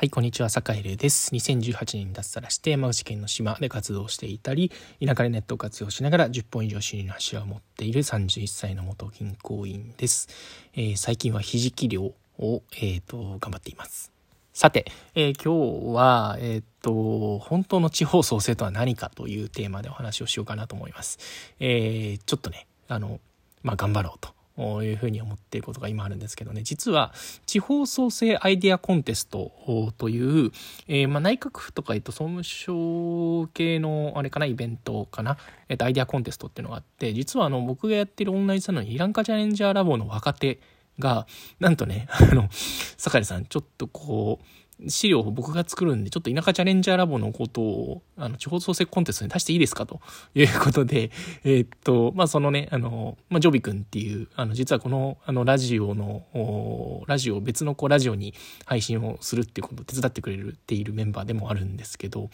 はい、こんにちは、坂井玲です。2018年に脱サラして山口県の島で活動していたり、田舎でネットを活用しながら10本以上収入の柱を持っている31歳の元銀行員です。えー、最近はひじき漁を、えーと、頑張っています。さて、えー、今日は、えっ、と、本当の地方創生とは何かというテーマでお話をしようかなと思います。えーちょっとね、あの、まあ、頑張ろうと。いうふうに思っていることが今あるんですけどね。実は地方創生アイデアコンテストという、えー、まあ、内閣府とか、えっと、総務省系のあれかなイベントかな、えっと、アイデアコンテストっていうのがあって実はあの僕がやってるオンラインサロンイランカチャレンジャーラボの若手がなんとねあの酒井さんちょっとこう資料を僕が作るんで、ちょっと田舎チャレンジャーラボのことを、あの、地方創生コンテストに出していいですか？と いうことで、えー、っと、まあ、そのね、あの、まあ、ジョビ君っていう、あの、実はこの、あの、ラジオの、ラジオ、別のこう、ラジオに配信をするっていうことを手伝ってくれるっているメンバーでもあるんですけど、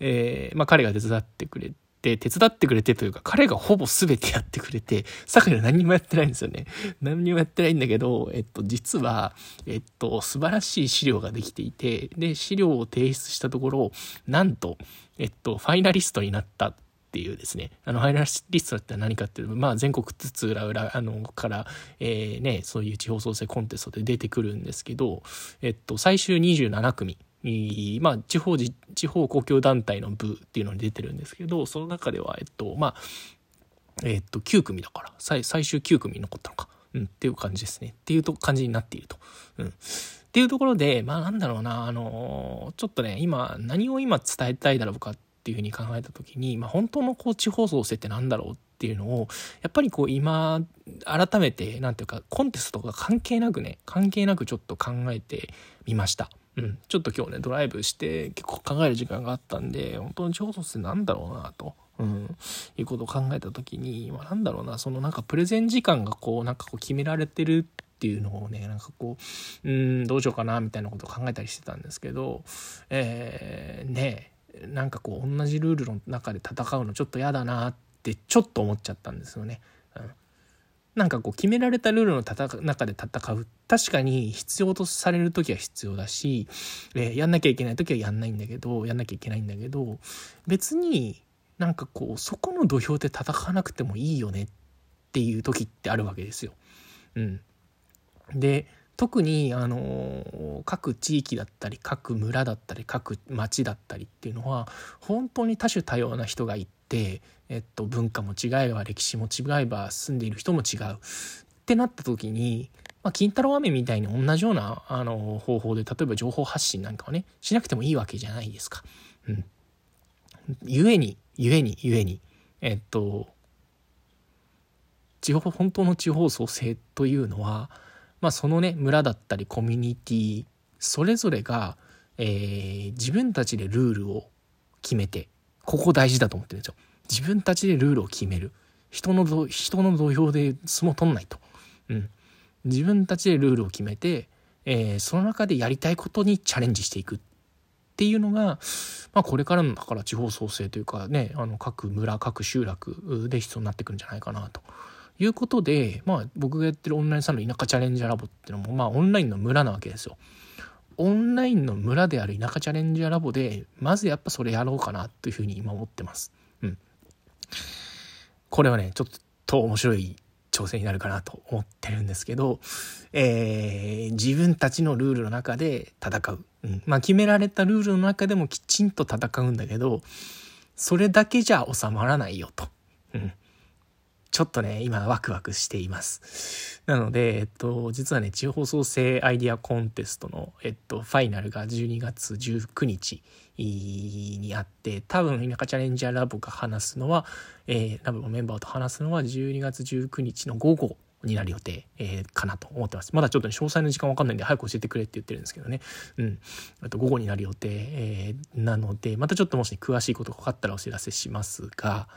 えー、まあ、彼が手伝ってくれて、て、手伝ってくれてというか、彼がほぼ全てやってくれて、酒井は何もやってないんですよね。何にもやってないんだけど、えっと、実は、えっと、素晴らしい資料ができていて、で、資料を提出したところ、なんと、えっと、ファイナリストになったっていうですね、あの、ファイナリストって何かっていうと、まあ、全国津々浦々、あの、から、えー、ね、そういう地方創生コンテストで出てくるんですけど、えっと、最終27組まあ、地方地方公共団体の部っていうのに出てるんですけどその中ではえっとまあえっと9組だから最最終9組に残ったのか、うん、っていう感じですねっていうと感じになっていると。うんっていうところで、まあなんだろうな、あのちょっとね、今、何を今伝えたいだろうかっていうふうに考えた時に、まあ本当のこう地方創生って何だろうっていうのを、やっぱりこう今、改めて、なんていうか、コンテストとか関係なくね、関係なくちょっと考えてみました。うん、ちょっと今日ねドライブして結構考える時間があったんで本当に超卒ってなんだろうなと、うん、いうことを考えた時に、まあ、なんだろうなそのなんかプレゼン時間がこうなんかこう決められてるっていうのをねなんかこううんどうしようかなみたいなことを考えたりしてたんですけどえー、ねなんかこう同じルールの中で戦うのちょっと嫌だなってちょっと思っちゃったんですよね。うん。なんかこう決められたルールの中で戦う確かに必要とされる時は必要だし、えー、やんなきゃいけない時はやんないんだけどやんなきゃいけないんだけど別になんかこうそこの土俵で戦わなくてもいいよねっていう時ってあるわけですよ。うん、で特にあの各地域だったり各村だったり各町だったりっていうのは本当に多種多様な人がいて、えっと、文化も違えば歴史も違えば住んでいる人も違うってなった時に、まあ、金太郎飴みたいに同じようなあの方法で例えば情報発信なんかをねしなくてもいいわけじゃないですか。うん、ゆえにゆえにゆえにえっと地方本当の地方創生というのはまあ、そのね村だったりコミュニティそれぞれが、えー、自分たちでルールを決めてここ大事だと思ってるんですよ。自分たちでルールを決める。人の人の土俵で相撲取んないと、うん、自分たちでルールを決めて、えー、その中でやりたいことにチャレンジしていく。っていうのが、まあ、これからのだから地方創生というかねあの各村各集落で必要になってくるんじゃないかなと。いうことで、まあ、僕がやってるオンラインサロン田舎チャレンジャーラボっていうのも、まあ、オンラインの村なわけですよ。オンラインの村である田舎チャレンジャーラボで、まずやっぱそれやろうかなというふうに今思ってます。うん。これはね、ちょっと面白い挑戦になるかなと思ってるんですけど、えー、自分たちのルールの中で戦う。うん。まあ、決められたルールの中でもきちんと戦うんだけど、それだけじゃ収まらないよと。うん。ちょっとね、今ワクワクしています。なので、えっと、実はね、地方創生アイディアコンテストの、えっと、ファイナルが12月19日にあって、多分、田舎チャレンジャーラボが話すのは、えー、ラボのメンバーと話すのは12月19日の午後になる予定、えー、かなと思ってます。まだちょっと、ね、詳細の時間わかんないんで早く教えてくれって言ってるんですけどね。うん。あと午後になる予定、えー、なので、またちょっともし、詳しいことが分かったらお知らせしますが、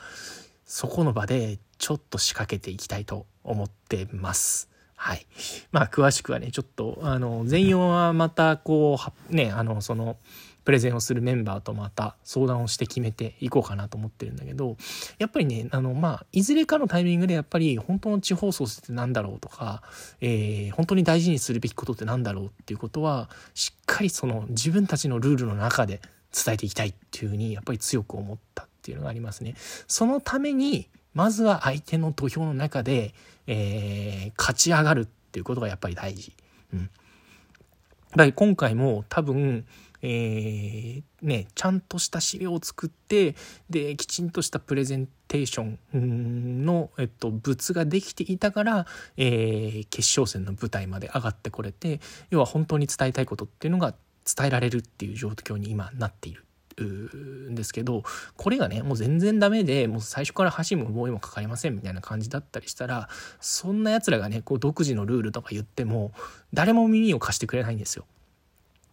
そこの場でちょっと仕掛けていきたいと思ってます。はい。まあ、詳しくはね、ちょっと、あの、全容はまた、こう、ね、あの、その、プレゼンをするメンバーとまた相談をして決めていこうかなと思ってるんだけど、やっぱりね、あの、まあ、いずれかのタイミングでやっぱり本当の地方創生って何だろうとか、えー、本当に大事にするべきことって何だろうっていうことは、しっかりその自分たちのルールの中で伝えていきたいっていうふうにやっぱり強く思ったっていうのがありますね。そのためにまずは相手の土俵の中で、えー、勝ち上がるっていうことがやっぱり大事。うん。だから今回も多分、えー、ね、ちゃんとした資料を作って、で、きちんとしたプレゼンテーションの、えっと、物ができていたから、えー、決勝戦の舞台まで上がってこれて、要は本当に伝えたいことっていうのが伝えられるっていう状況に今なっている。んですけどこれがねもう全然ダメでもう最初から橋も棒もかかりませんみたいな感じだったりしたらそんなやつらがねこう独自のルールとか言っても誰も耳を貸してくれないんですよ。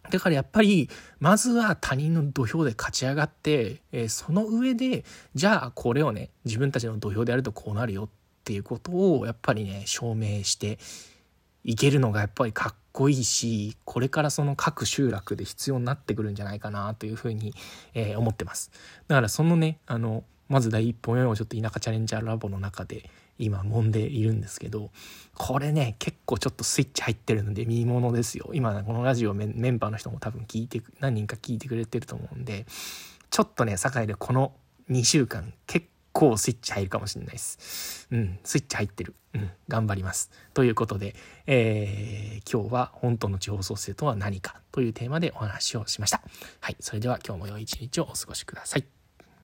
だからやっぱり、まずは他人の土俵で勝ち上がって、えー、その上で、じゃあこれをね、自分たちの土俵でやるとこうなるよっていうことを、やっぱりね、証明していけるのがやっぱりかっこいいし、これからその各集落で必要になってくるんじゃないかなというふうに、えー、思ってます。だからそのね、あの、まず第一歩目をちょっと田舎チャレンジャーラボの中で今揉んでいるんですけどこれね結構ちょっとスイッチ入ってるので見ものですよ今このラジオメンバーの人も多分聞いて何人か聞いてくれてると思うんでちょっとね堺でこの2週間結構スイッチ入るかもしれないです。うん、スイッチ入ってる。うん、頑張ります。ということで、えー、今日は本当の地方創生とは何かというテーマでお話をしました。はい、それでは今日も良い一日をお過ごしください。